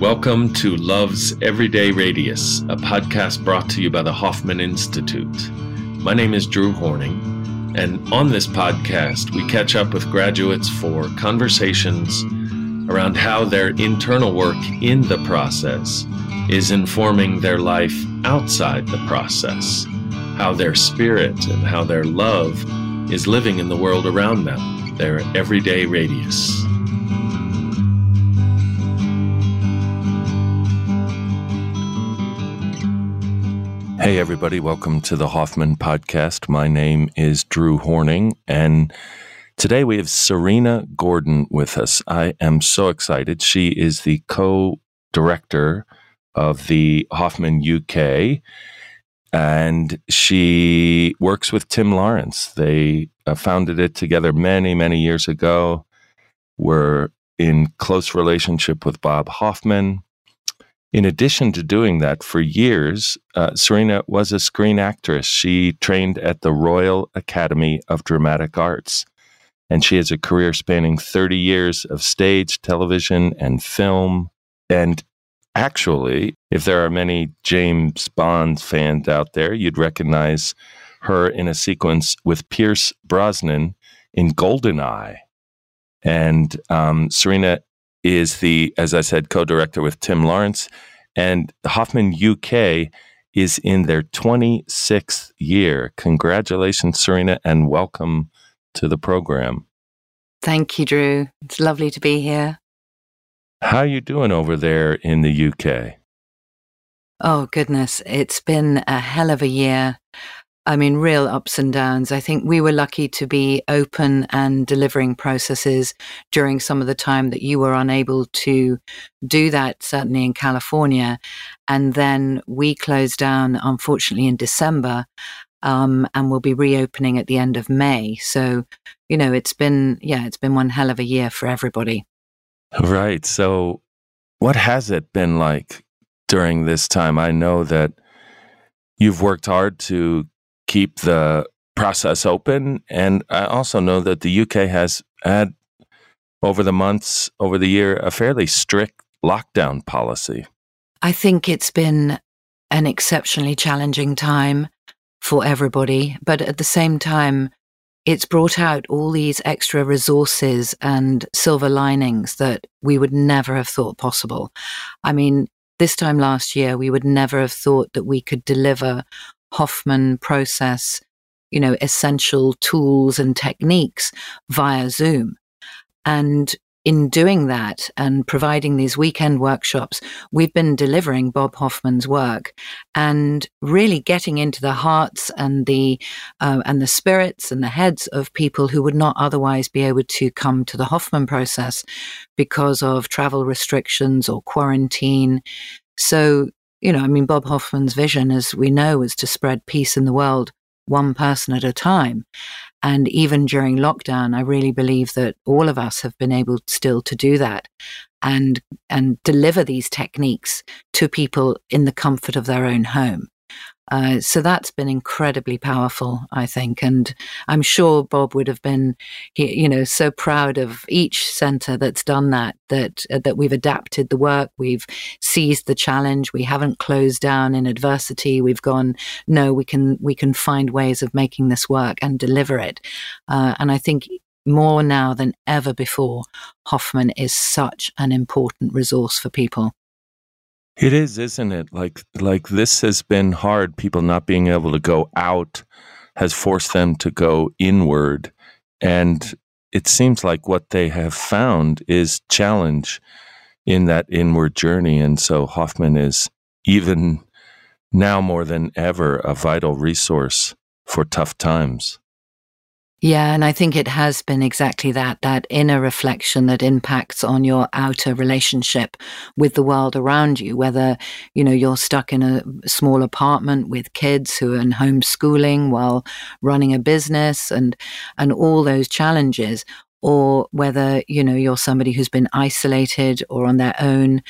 Welcome to Love's Everyday Radius, a podcast brought to you by the Hoffman Institute. My name is Drew Horning, and on this podcast, we catch up with graduates for conversations around how their internal work in the process is informing their life outside the process, how their spirit and how their love is living in the world around them, their everyday radius. Hey, everybody, welcome to the Hoffman Podcast. My name is Drew Horning, and today we have Serena Gordon with us. I am so excited. She is the co director of the Hoffman UK, and she works with Tim Lawrence. They uh, founded it together many, many years ago. We're in close relationship with Bob Hoffman in addition to doing that for years, uh, Serena was a screen actress. She trained at the Royal Academy of Dramatic Arts, and she has a career spanning 30 years of stage, television, and film. And actually, if there are many James Bond fans out there, you'd recognize her in a sequence with Pierce Brosnan in Goldeneye. And um, Serena is the, as I said, co director with Tim Lawrence. And Hoffman UK is in their 26th year. Congratulations, Serena, and welcome to the program. Thank you, Drew. It's lovely to be here. How are you doing over there in the UK? Oh, goodness. It's been a hell of a year. I mean, real ups and downs. I think we were lucky to be open and delivering processes during some of the time that you were unable to do that, certainly in California. And then we closed down, unfortunately, in December. Um, and we'll be reopening at the end of May. So, you know, it's been, yeah, it's been one hell of a year for everybody. Right. So, what has it been like during this time? I know that you've worked hard to keep the process open. And I also know that the UK has had, over the months, over the year, a fairly strict lockdown policy. I think it's been an exceptionally challenging time for everybody. But at the same time, it's brought out all these extra resources and silver linings that we would never have thought possible. I mean, this time last year, we would never have thought that we could deliver Hoffman process, you know, essential tools and techniques via Zoom. And in doing that and providing these weekend workshops, we've been delivering Bob Hoffman's work and really getting into the hearts and the uh, and the spirits and the heads of people who would not otherwise be able to come to the Hoffman process because of travel restrictions or quarantine. So you know, I mean, Bob Hoffman's vision, as we know, was to spread peace in the world one person at a time. And even during lockdown, I really believe that all of us have been able still to do that and and deliver these techniques to people in the comfort of their own home. Uh, so that's been incredibly powerful, I think, and I'm sure Bob would have been, you know, so proud of each centre that's done that. That uh, that we've adapted the work, we've seized the challenge, we haven't closed down in adversity. We've gone, no, we can we can find ways of making this work and deliver it. Uh, and I think more now than ever before, Hoffman is such an important resource for people. It is, isn't it? Like like this has been hard. People not being able to go out has forced them to go inward. And it seems like what they have found is challenge in that inward journey. And so Hoffman is even now more than ever a vital resource for tough times. Yeah, and I think it has been exactly that that inner reflection that impacts on your outer relationship with the world around you, whether, you know, you're stuck in a small apartment with kids who are in homeschooling while running a business and and all those challenges, or whether you know you're somebody who's been isolated or on their own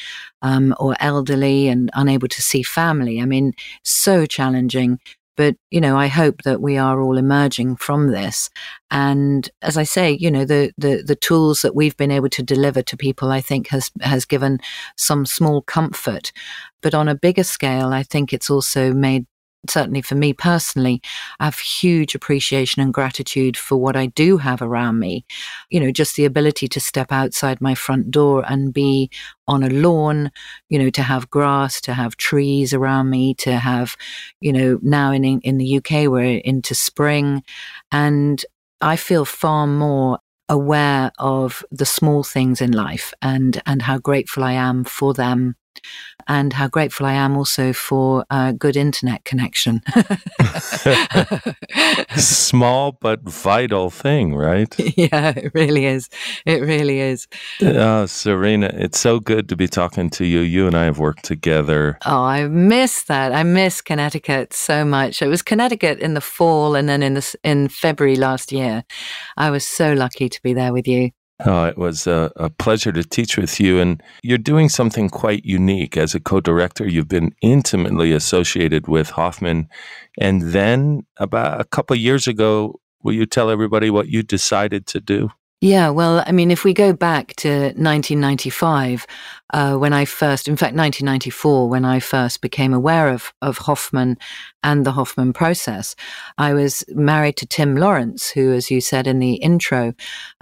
um, or elderly and unable to see family. I mean so challenging But, you know, I hope that we are all emerging from this. And as I say, you know, the, the, the tools that we've been able to deliver to people, I think has, has given some small comfort. But on a bigger scale, I think it's also made certainly for me personally, I have huge appreciation and gratitude for what I do have around me. You know, just the ability to step outside my front door and be on a lawn, you know, to have grass, to have trees around me, to have, you know, now in, in the UK, we're into spring. And I feel far more aware of the small things in life and, and how grateful I am for them and how grateful I am also for a good internet connection. Small but vital thing, right? Yeah, it really is. It really is. Oh, Serena, it's so good to be talking to you. You and I have worked together. Oh, I miss that. I miss Connecticut so much. It was Connecticut in the fall and then in the, in February last year. I was so lucky to be there with you. Oh, it was a, a, pleasure to teach with you. And you're doing something quite unique. As a co director, you've been intimately associated with Hoffman. And then, about a couple years ago, will you tell everybody what you decided to do? Yeah, well, I mean, if we go back to 1995, uh, when I first, in fact, 1994, when I first became aware of, of Hoffman and the Hoffman process, I was married to Tim Lawrence, who, as you said in the intro,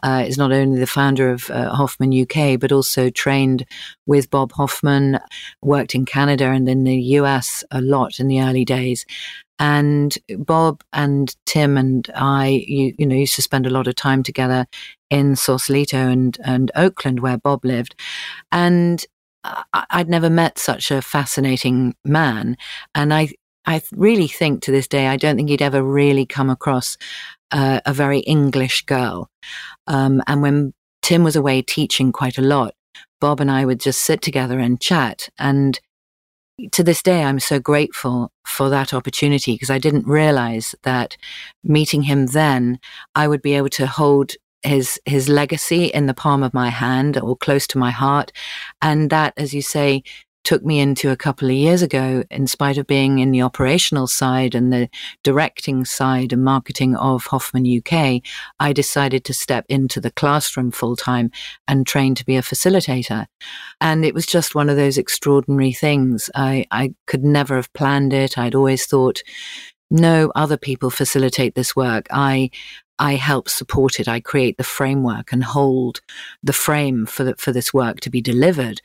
uh, is not only the founder of uh, Hoffman UK, but also trained with Bob Hoffman, worked in Canada and in the US a lot in the early days. And Bob and Tim and I, you, you know, used to spend a lot of time together in Sausalito and, and Oakland, where Bob lived. And I'd never met such a fascinating man. And I, I really think to this day, I don't think he'd ever really come across uh, a very English girl. Um, and when Tim was away teaching quite a lot, Bob and I would just sit together and chat. And to this day, I'm so grateful for that opportunity because I didn't realize that meeting him then, I would be able to hold his his legacy in the palm of my hand or close to my heart. And that as you say took me into a couple of years ago in spite of being in the operational side and the directing side and marketing of Hoffman UK I decided to step into the classroom full time and train to be a facilitator and it was just one of those extraordinary things I I could never have planned it I'd always thought no other people facilitate this work. I I help support it. I create the framework and hold the frame for the, for this work to be delivered.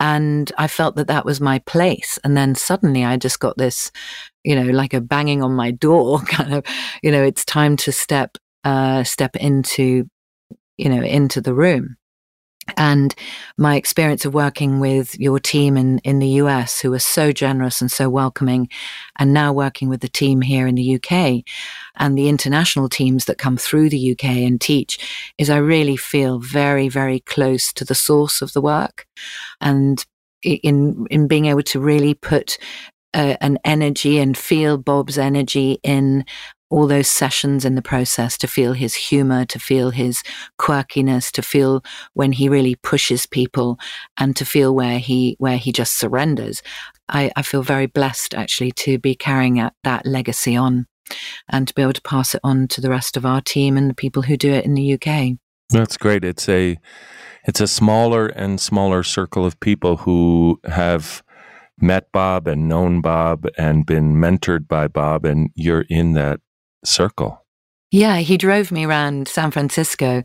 And I felt that that was my place. And then suddenly I just got this, you know, like a banging on my door kind of, you know, it's time to step, uh, step into, you know, into the room and my experience of working with your team in, in the US, who are so generous and so welcoming, and now working with the team here in the UK and the international teams that come through the UK and teach, is I really feel very, very close to the source of the work. And in, in being able to really put uh, an energy and feel Bob's energy in all those sessions in the process to feel his humor, to feel his quirkiness, to feel when he really pushes people and to feel where he, where he just surrenders. I, I feel very blessed actually to be carrying that legacy on and to be able to pass it on to the rest of our team and the people who do it in the UK. That's great. It's a, it's a smaller and smaller circle of people who have met Bob and known Bob and been mentored by Bob, and you're in that circle. Yeah, he drove me around San Francisco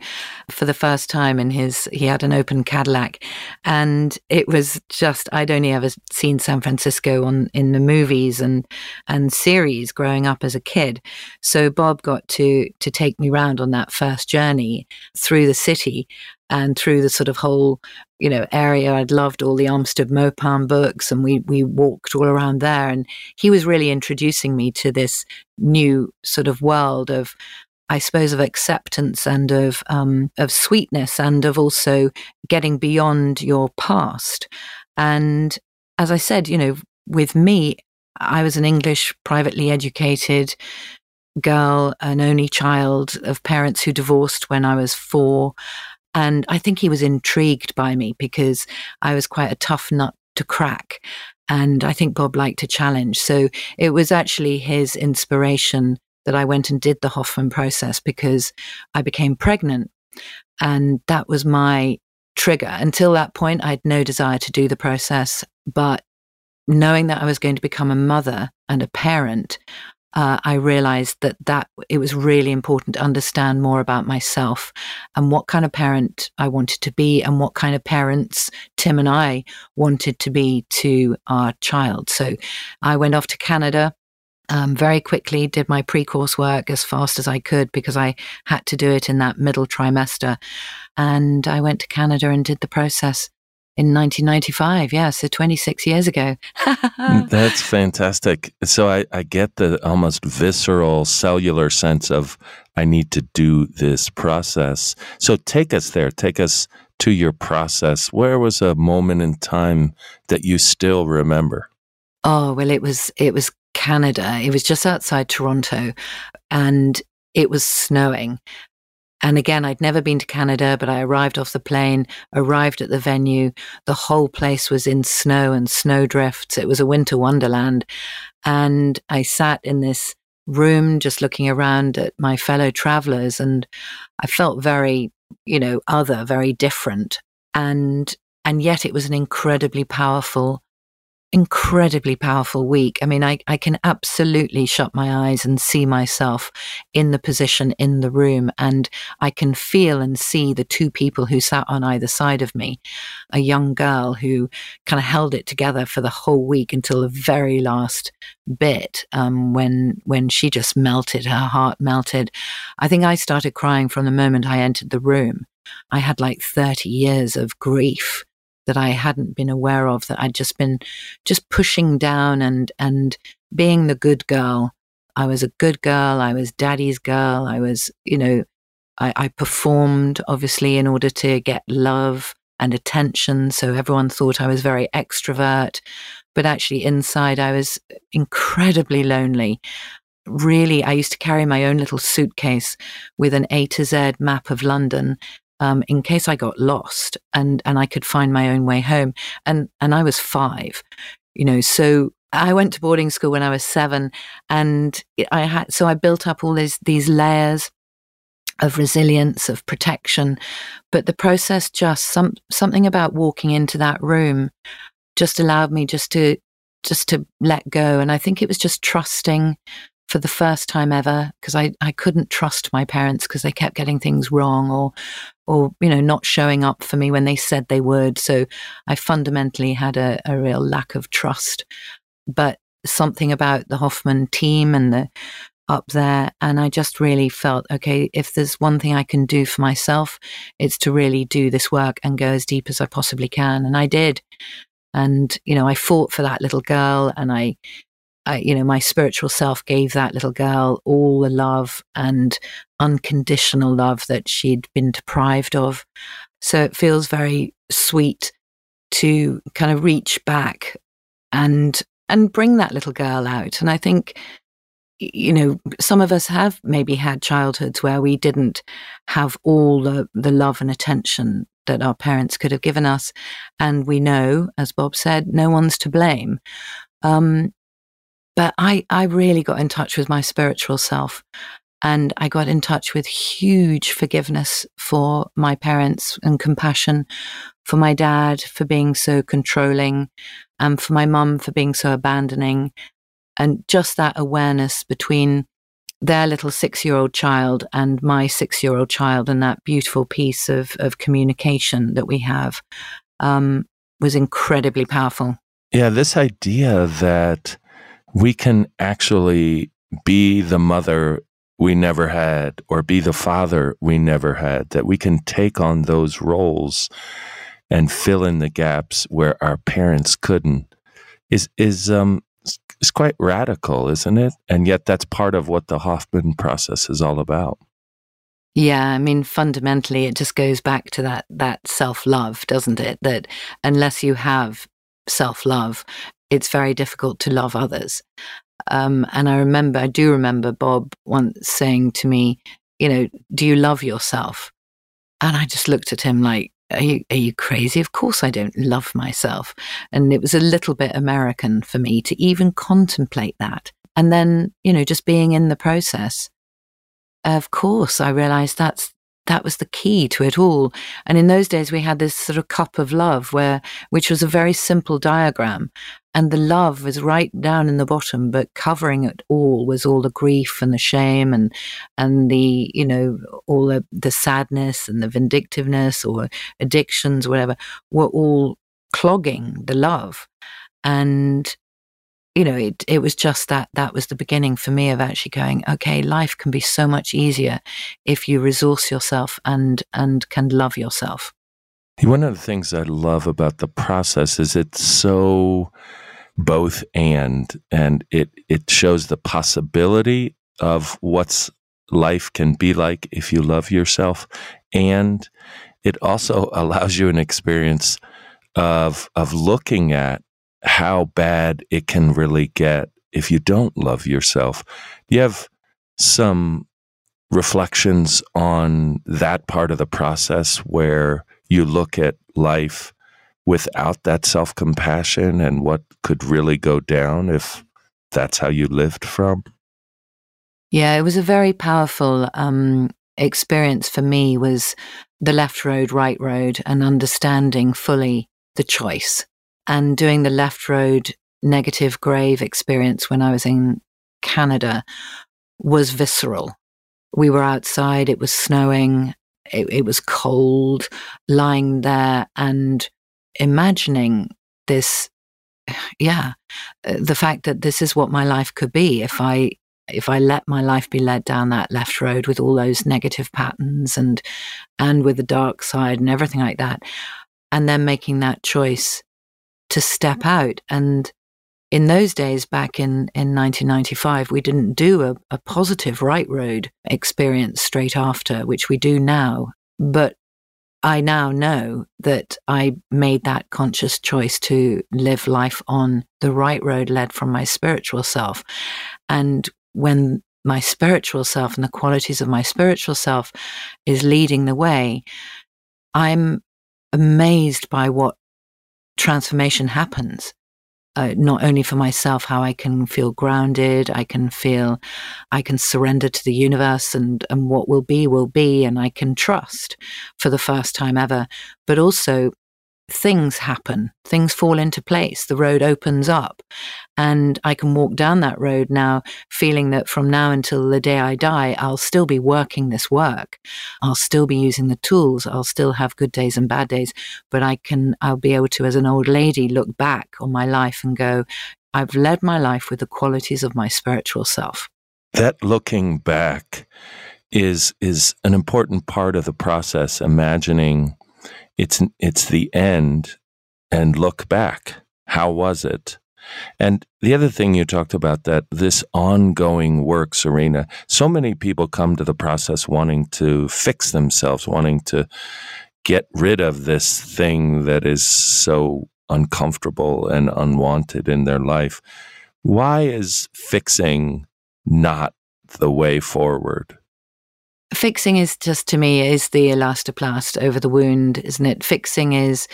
for the first time in his, he had an open Cadillac. And it was just, I'd only ever seen San Francisco on, in the movies and, and series growing up as a kid. So Bob got to, to take me around on that first journey through the city and through the sort of whole, you know, area. I'd loved all the Armistead Maupin books and we, we walked all around there. And he was really introducing me to this new sort of world of, I suppose, of acceptance and of, um, of sweetness and of also getting beyond your past. And as I said, you know, with me, I was an English privately educated girl, an only child of parents who divorced when I was four. And I think he was intrigued by me because I was quite a tough nut to crack. And I think Bob liked a challenge. So it was actually his inspiration that I went and did the Hoffman process because I became pregnant. And that was my trigger. Until that point, I had no desire to do the process. But knowing that I was going to become a mother and a parent, uh, I realized that that it was really important to understand more about myself and what kind of parent I wanted to be and what kind of parents Tim and I wanted to be to our child. So I went off to Canada. Um, very quickly did my pre-course work as fast as I could because I had to do it in that middle trimester. And I went to Canada and did the process in 1995. Yeah, so 26 years ago. Mm, that's fantastic. So I, I get the almost visceral cellular sense of I need to do this process. So take us there. Take us to your process. Where was a moment in time that you still remember? Oh, well, it was, it was Canada. It was just outside Toronto and it was snowing. And again, I'd never been to Canada, but I arrived off the plane, arrived at the venue. The whole place was in snow and snowdrifts. It was a winter wonderland. And I sat in this room just looking around at my fellow travelers and I felt very, you know, other, very different. And, and yet it was an incredibly powerful incredibly powerful week. I mean, I, I can absolutely shut my eyes and see myself in the position in the room, and I can feel and see the two people who sat on either side of me. A young girl who kind of held it together for the whole week until the very last bit, um, when when she just melted, her heart melted. I think I started crying from the moment I entered the room. I had like 30 years of grief that I hadn't been aware of that I'd just been just pushing down and and being the good girl. I was a good girl. I was daddy's girl. I was, you know, I, I performed obviously in order to get love and attention. So everyone thought I was very extrovert, but actually inside I was incredibly lonely. Really, I used to carry my own little suitcase with an A to Z map of London um, in case I got lost and and I could find my own way home. And and I was five, you know, so I went to boarding school when I was seven, and I had so I built up all these these layers of resilience, of protection. But the process just some something about walking into that room just allowed me just to just to let go. And I think it was just trusting for the first time ever because I, I couldn't trust my parents because they kept getting things wrong or or you know not showing up for me when they said they would. So I fundamentally had a, a real lack of trust. But something about the Hoffman team and the up there and I just really felt okay if there's one thing I can do for myself it's to really do this work and go as deep as I possibly can. And I did. And you know I fought for that little girl and I I, you know, my spiritual self gave that little girl all the love and unconditional love that she'd been deprived of. So it feels very sweet to kind of reach back and and bring that little girl out. And I think, you know, some of us have maybe had childhoods where we didn't have all the, the love and attention that our parents could have given us. And we know, as Bob said, no one's to blame. Um, but I, I really got in touch with my spiritual self and I got in touch with huge forgiveness for my parents and compassion for my dad for being so controlling and for my mum for being so abandoning. And just that awareness between their little six year old child and my six year old child and that beautiful piece of, of communication that we have um, was incredibly powerful. Yeah, this idea that we can actually be the mother we never had or be the father we never had, that we can take on those roles and fill in the gaps where our parents couldn't is is um is quite radical, isn't it? And yet that's part of what the Hoffman process is all about. Yeah, I mean fundamentally it just goes back to that that self-love, doesn't it? That unless you have self-love it's very difficult to love others. Um, and I remember, I do remember Bob once saying to me, you know, do you love yourself? And I just looked at him like, are you, are you crazy? Of course I don't love myself. And it was a little bit American for me to even contemplate that. And then, you know, just being in the process, of course, I realized that's that was the key to it all. And in those days, we had this sort of cup of love, where which was a very simple diagram, and the love was right down in the bottom, but covering it all was all the grief and the shame and and the you know all the, the sadness and the vindictiveness or addictions, whatever, were all clogging the love, and you know, it, it was just that, that was the beginning for me of actually going, okay, life can be so much easier if you resource yourself and, and can love yourself. One of the things I love about the process is it's so both and, and it, it shows the possibility of what's life can be like if you love yourself. And it also allows you an experience of, of looking at how bad it can really get if you don't love yourself. Do you have some reflections on that part of the process where you look at life without that self compassion and what could really go down if that's how you lived from? Yeah, it was a very powerful um, experience for me was the left road, right road, and understanding fully the choice and doing the left road negative grave experience when I was in Canada was visceral. We were outside, it was snowing, it, it was cold, lying there and imagining this yeah the fact that this is what my life could be if i if i let my life be led down that left road with all those negative patterns and and with the dark side and everything like that and then making that choice to step mm-hmm. out. And in those days, back in, in 1995, we didn't do a, a positive right road experience straight after, which we do now. But I now know that I made that conscious choice to live life on the right road led from my spiritual self. And when my spiritual self and the qualities of my spiritual self is leading the way, I'm amazed by what transformation happens. Uh, not only for myself, how I can feel grounded, I can feel, I can surrender to the universe and, and what will be, will be, and I can trust for the first time ever, but also things happen, things fall into place, the road opens up. And I can walk down that road now, feeling that from now until the day I die, I'll still be working this work. I'll still be using the tools. I'll still have good days and bad days. But I can, I'll be able to, as an old lady, look back on my life and go, I've led my life with the qualities of my spiritual self. That looking back is is an important part of the process imagining it's it's the end and look back. How was it? And the other thing you talked about that this ongoing work serena so many people come to the process wanting to fix themselves wanting to get rid of this thing that is so uncomfortable and unwanted in their life. Why is fixing not the way forward fixing is just to me is the elastoplast over the wound, isn't it? Fixing is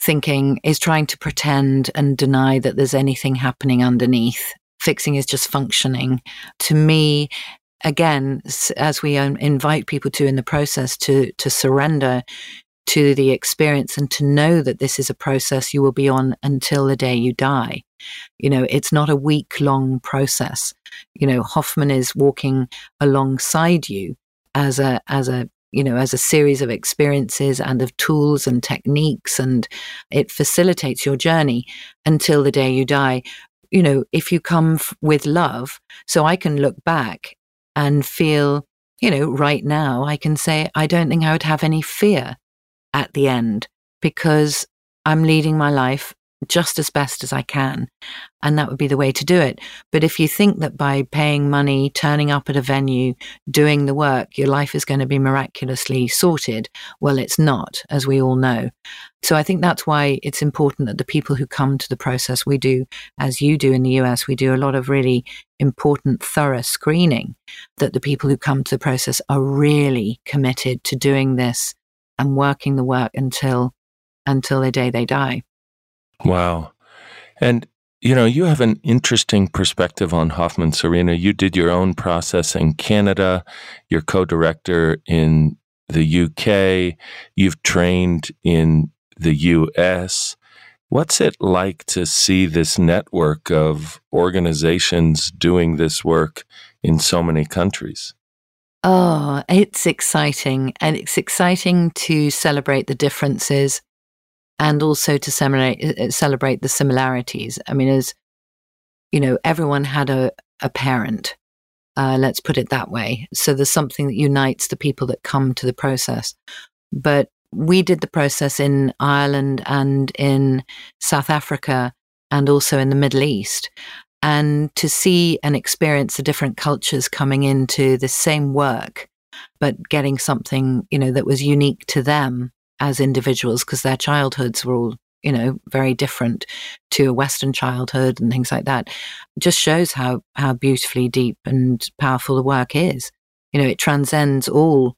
thinking, is trying to pretend and deny that there's anything happening underneath. Fixing is just functioning. To me, again, as we invite people to in the process to to surrender to the experience and to know that this is a process you will be on until the day you die. You know, it's not a week long process. You know, Hoffman is walking alongside you as a as a you know as a series of experiences and of tools and techniques and it facilitates your journey until the day you die. You know if you come f- with love so i can look back and feel you know right now i can say i don't think i would have any fear at the end because i'm leading my life just as best as I can. And that would be the way to do it. But if you think that by paying money, turning up at a venue, doing the work, your life is going to be miraculously sorted, well, it's not, as we all know. So I think that's why it's important that the people who come to the process, we do, as you do in the US, we do a lot of really important, thorough screening, that the people who come to the process are really committed to doing this and working the work until until the day they die. Wow. And you know, you have an interesting perspective on Hoffman Serena. You did your own process in Canada. You're co-director in the UK. You've trained in the US. What's it like to see this network of organizations doing this work in so many countries? Oh, it's exciting. And it's exciting to celebrate the differences and also to celebrate, uh, uh, celebrate the similarities. I mean, as you know, everyone had a, a parent. Uh, let's put it that way. So there's something that unites the people that come to the process. But we did the process in Ireland and in South Africa and also in the Middle East. And to see and experience the different cultures coming into the same work, but getting something, you know, that was unique to them as individuals because their childhoods were all, you know, very different to a Western childhood and things like that, just shows how, how beautifully deep and powerful the work is. You know, it transcends all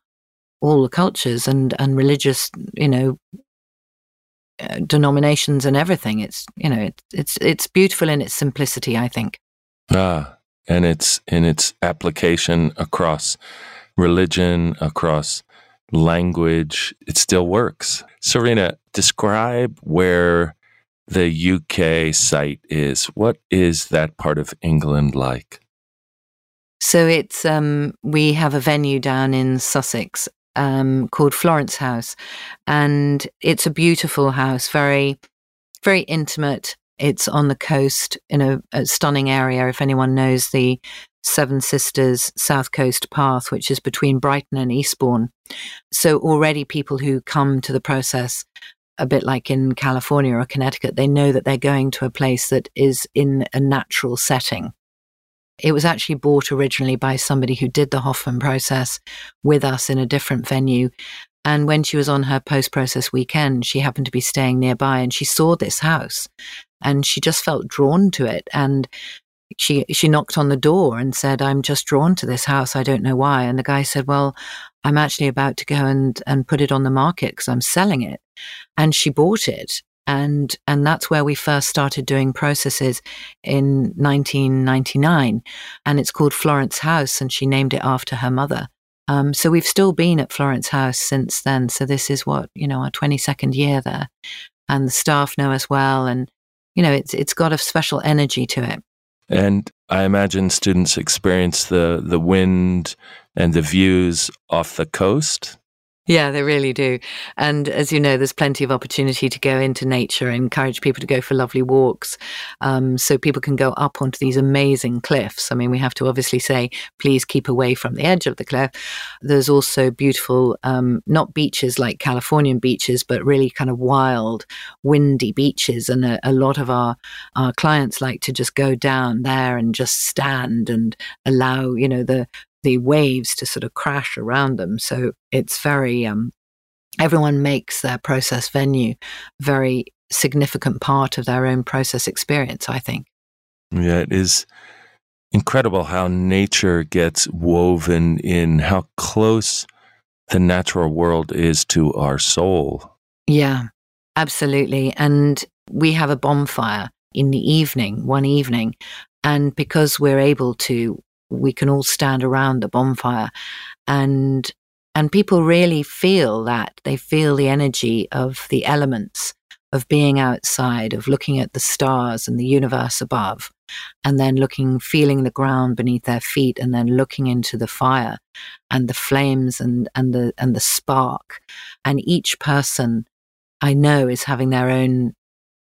all the cultures and and religious you know uh, denominations and everything it's you know it's it's it's beautiful in its simplicity i think ah and it's in its application across religion across language it still works serena describe where the uk site is what is that part of england like so it's um, we have a venue down in Sussex um, called Florence House, and it's a beautiful house, very, very intimate. It's on the coast in a, a stunning area. If anyone knows the Seven Sisters South Coast Path, which is between Brighton and Eastbourne, so already people who come to the process a bit like in California or Connecticut, they know that they're going to a place that is in a natural setting. It was actually bought originally by somebody who did the Hoffman process with us in a different venue. And when she was on her post process weekend, she happened to be staying nearby and she saw this house and she just felt drawn to it. And she she knocked on the door and said, "I'm just drawn to this house. I don't know why." And the guy said, "Well, I'm actually about to go and and put it on the market because I'm selling it." And she bought it, and and that's where we first started doing processes in 1999 and it's called florence house and she named it after her mother um, so we've still been at florence house since then. So this is what you know our 22nd year there. And the staff know us well and you know it's it's got a special energy to it. And i imagine students experience the the wind and the views off the coast yeah, they really do. And as you know, there's plenty of opportunity to go into nature and encourage people to go for lovely walks. Um, so people can go up onto these amazing cliffs. I mean, we have to obviously say, please keep away from the edge of the cliff. There's also beautiful, um, not beaches like Californian beaches, but really kind of wild, windy beaches. And a, a lot of our, our clients like to just go down there and just stand and allow, you know, the, the waves to sort of crash around them. So it's very, um, everyone makes their process venue very significant part of their own process experience, I think. Yeah, it is incredible how nature gets woven in, how close the natural world is to our soul. Yeah, absolutely. And we have a bonfire in the evening, one evening. And because we're able to we can all stand around the bonfire. And and people really feel that. They feel the energy of the elements of being outside of looking at the stars and the universe above and then looking feeling the ground beneath their feet and then looking into the fire and the flames and and the and the spark. And each person i know is having their own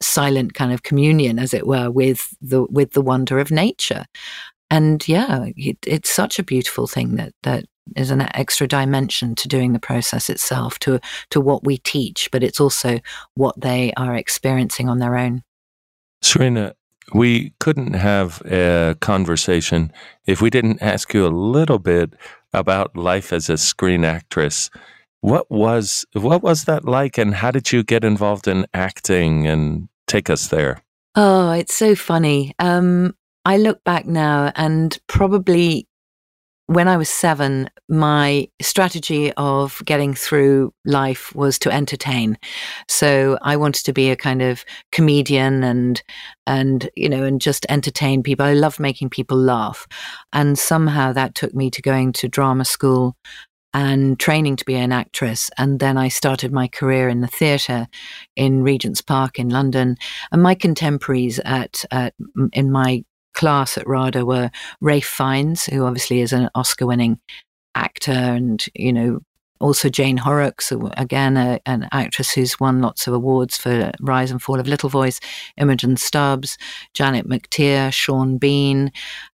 silent kind of communion as it were with the with the wonder of nature and yeah, it, it's such a beautiful thing that that is an extra dimension to doing the process itself, to to what we teach, but it's also what they are experiencing on their own. Serena, we couldn't have a conversation if we didn't ask you a little bit about life as a screen actress. What was what was that like, and how did you get involved in acting? And take us there. Oh, it's so funny. Um, I look back now and probably when I was seven, my strategy of getting through life was to entertain. So I wanted to be a kind of comedian and, and, you know, and just entertain people. I loved making people laugh. And somehow that took me to going to drama school and training to be an actress. And then I started my career in the theatre in Regent's Park in London. And my contemporaries at, at in my class at RADA were Ralph Fiennes, who obviously is an Oscar winning actor, and, you know, also Jane Horrocks, again, a, an actress who's won lots of awards for Rise and Fall of Little Voice, Imogen Stubbs, Janet McTeer, Sean Bean,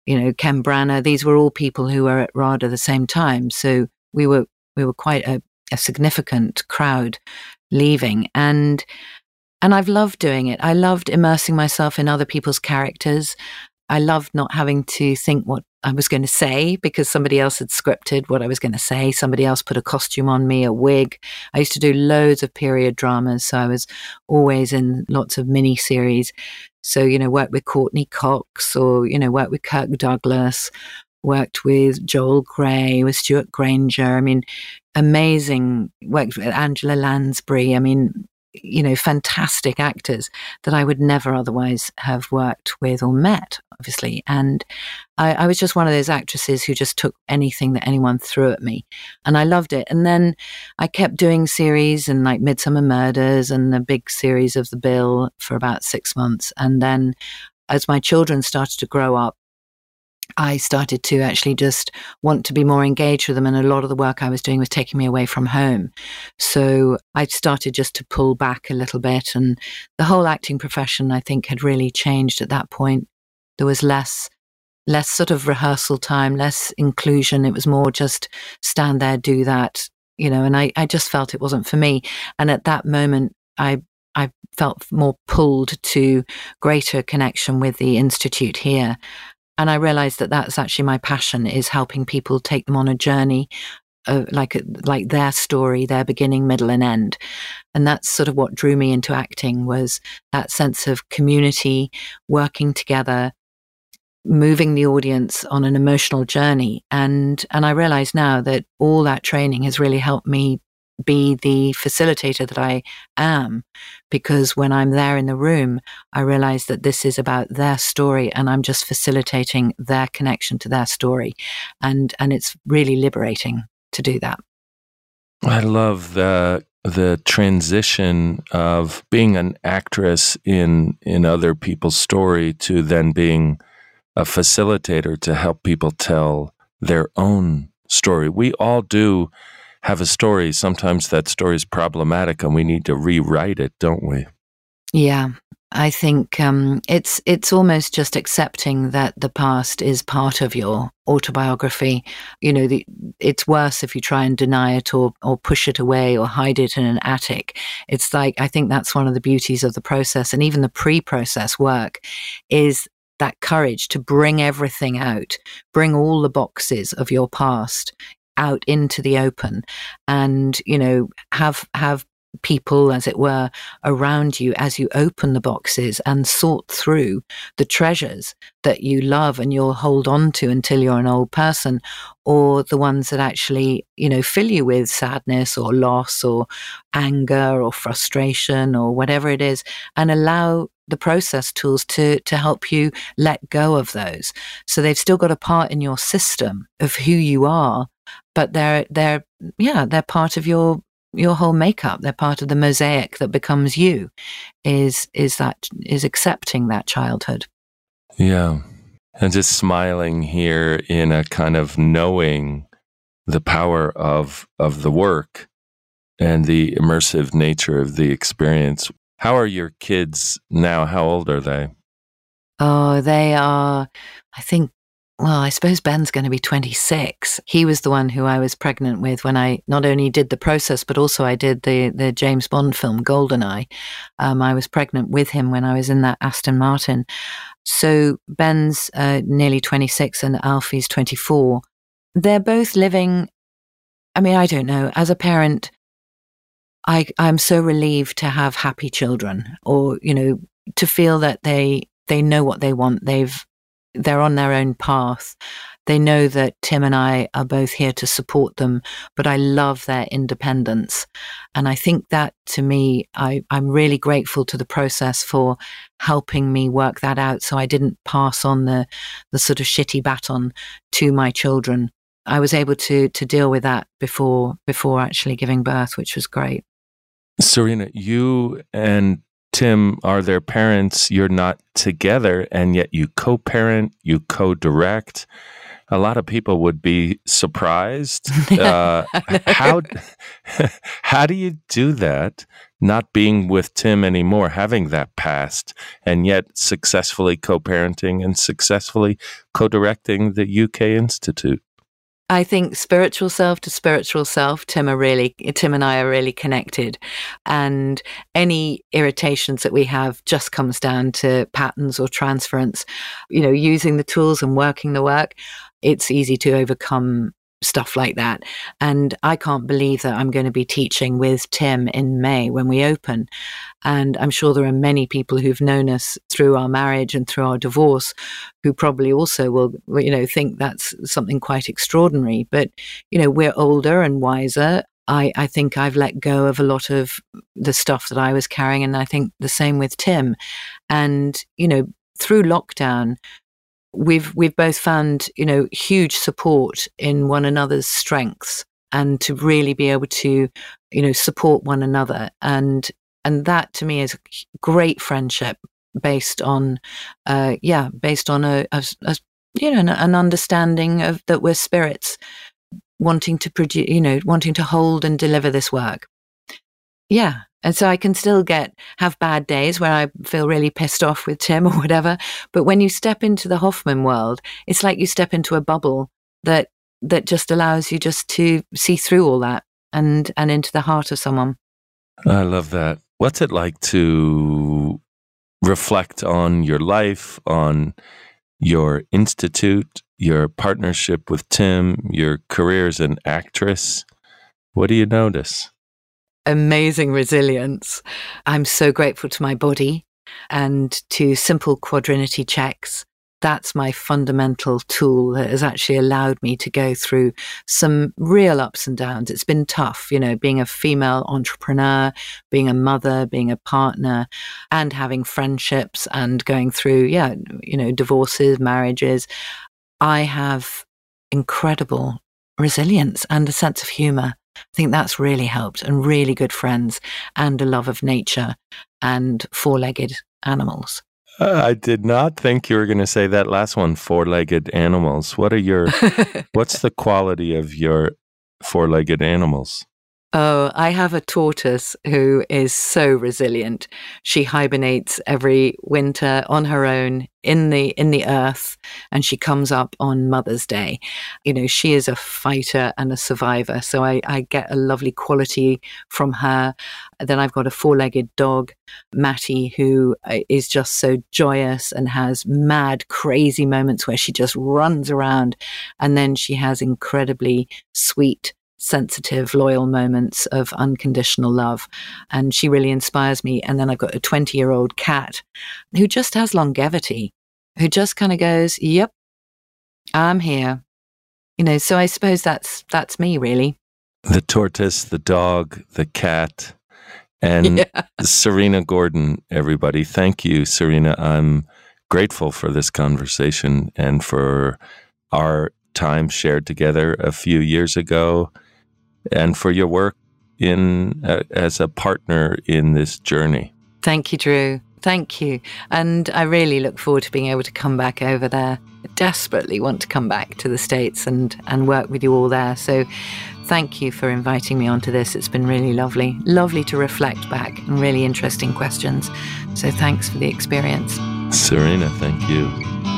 you know, Ken Branagh. These were all people who were at RADA the same time. So we were we were quite a, a significant crowd leaving. And and I've loved doing it. I loved immersing myself in other people's characters. I loved not having to think what I was going to say because somebody else had scripted what I was going to say. Somebody else put a costume on me, a wig. I used to do loads of period dramas. So I was always in lots of mini series. So, you know, worked with Courteney Cox or, you know, worked with Kirk Douglas, worked with Joel Grey, with Stewart Granger. I mean, amazing. Worked with Angela Lansbury. I mean, you know, fantastic actors that I would never otherwise have worked with or met, obviously. And I, I, was just one of those actresses who just took anything that anyone threw at me. And I loved it. And then I kept doing series and like Midsomer Murders and the big series of The Bill for about six months. And then as my children started to grow up, I started to actually just want to be more engaged with them. And a lot of the work I was doing was taking me away from home. So I started just to pull back a little bit. And the whole acting profession, I think, had really changed at that point. There was less, less sort of rehearsal time, less inclusion. It was more just stand there, do that, you know, and I, I just felt it wasn't for me. And at that moment, I I felt more pulled to greater connection with the institute here and I realized that that's actually my passion is helping people take them on a journey uh, like like their story, their beginning, middle, and end, and that's sort of what drew me into acting was that sense of community, working together, moving the audience on an emotional journey, and and I realize now that all that training has really helped me be the facilitator that I am. Because when I'm there in the room, I realize that this is about their story and I'm just facilitating their connection to their story. And, and it's really liberating to do that. I love the the transition of being an actress in in other people's story to then being a facilitator to help people tell their own story. We all do have a story, sometimes that story is problematic and we need to rewrite it, don't we? Yeah. I think um, it's it's almost just accepting that the past is part of your autobiography. You know, the, it's worse if you try and deny it or or push it away or hide it in an attic. It's like I think that's one of the beauties of the process, and even the pre-process work is that courage to bring everything out, bring all the boxes of your past out into the open and you know have have people as it were around you as you open the boxes and sort through the treasures that you love and you'll hold on to until you're an old person or the ones that actually you know fill you with sadness or loss or anger or frustration or whatever it is and allow the process tools to to help you let go of those. So they've still got a part in your system of who you are but they're they're yeah they're part of your your whole makeup. They're part of the mosaic that becomes you is is that is accepting that childhood. Yeah. And just smiling here in a kind of knowing the power of of the work and the immersive nature of the experience. How are your kids now? How old are they? Oh they are i think well, I suppose Ben's going to be 26. He was the one who I was pregnant with when I not only did the process, but also I did the, the James Bond film Goldeneye. Um, I was pregnant with him when I was in that Aston Martin. So Ben's uh, nearly 26 and Alfie's 24. They're both living, I mean, I don't know, as a parent, I, I'm so relieved to have happy children or, you know, to feel that they, they know what they want. They've they're on their own path. They know that Tim and I are both here to support them, but I love their independence. And I think that to me, I, I'm really grateful to the process for helping me work that out. So I didn't pass on the, the sort of shitty baton to my children. I was able to, to deal with that before, before actually giving birth, which was great. Serena, you and Tim are their parents. You're not together, and yet you co parent, you co direct. A lot of people would be surprised. Uh, how how do you do that? Not being with Tim anymore, having that past, and yet successfully co-parenting and successfully co-directing the UK Institute. I think spiritual self to spiritual self, Tim are really, Tim and I are really connected. And any irritations that we have just comes down to patterns or transference. You know, using the tools and working the work, it's easy to overcome stuff like that. And I can't believe that I'm going to be teaching with Tim in May when we open. And I'm sure there are many people who've known us through our marriage and through our divorce who probably also will, you know, think that's something quite extraordinary. But, you know, we're older and wiser. I, I think I've let go of a lot of the stuff that I was carrying. And I think the same with Tim. And, you know, through lockdown, we've we've both found you know huge support in one another's strengths and to really be able to you know support one another. And and that to me is great friendship based on uh yeah based on a, a, a you know an, an understanding of that we're spirits wanting to produce you know wanting to hold and deliver this work yeah and so I can still get have bad days where I feel really pissed off with Tim or whatever. But when you step into the Hoffman world, it's like you step into a bubble that that just allows you just to see through all that and and into the heart of someone. I love that. What's it like to reflect on your life, on your institute, your partnership with Tim, your career as an actress? What do you notice? Amazing resilience. I'm so grateful to my body and to simple quadrinity checks. That's my fundamental tool that has actually allowed me to go through some real ups and downs. It's been tough, you know, being a female entrepreneur, being a mother, being a partner, and having friendships and going through, yeah, you know, divorces, marriages. I have incredible resilience and a sense of humor. I think that's really helped and really good friends and a love of nature and four legged animals. Uh, I did not think you were going to say that last one, four legged animals. What are your, what's the quality of your four legged animals? Oh, I have a tortoise who is so resilient. She hibernates every winter on her own in the in the earth and she comes up on Mother's Day. You know, she is a fighter and a survivor. So I, I get a lovely quality from her. Then I've got a four-legged dog, Matty, who uh, just so joyous and has mad, crazy moments where she just runs around. And then she has incredibly sweet sensitive, loyal moments of unconditional love. And she really inspires me. And then I've got a 20 year old cat who just has longevity, who just kind of goes, Yep, I'm here. You know, so I suppose that's that's me really. The tortoise, the dog, the cat, and yeah. Serena Gordon, everybody. Thank you, Serena. I'm grateful for this conversation and for our time shared together a few years ago and for your work in uh, as a partner in this journey. Thank you, Drew. Thank you. And I really look forward to being able to come back over there. I desperately want to come back to the States and, and work with you all there. So thank you for inviting me onto this. It's been really lovely. Lovely to reflect back and really interesting questions. So thanks for the experience. Serena, thank you.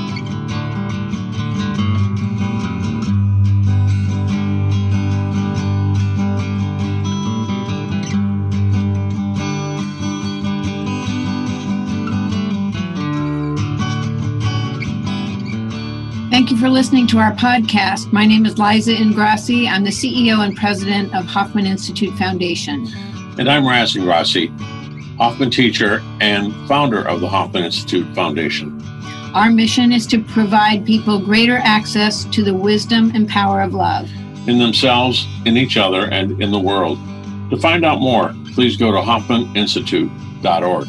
Listening to our podcast. My name is Liza Ingrasci. I'm the CEO and president of Hoffman Institute Foundation. And I'm Raz Ingrasci, Hoffman teacher and founder of the Hoffman Institute Foundation. Our mission is to provide people greater access to the wisdom and power of love in themselves, in each other, and in the world. To find out more, please go to HoffmanInstitute.org.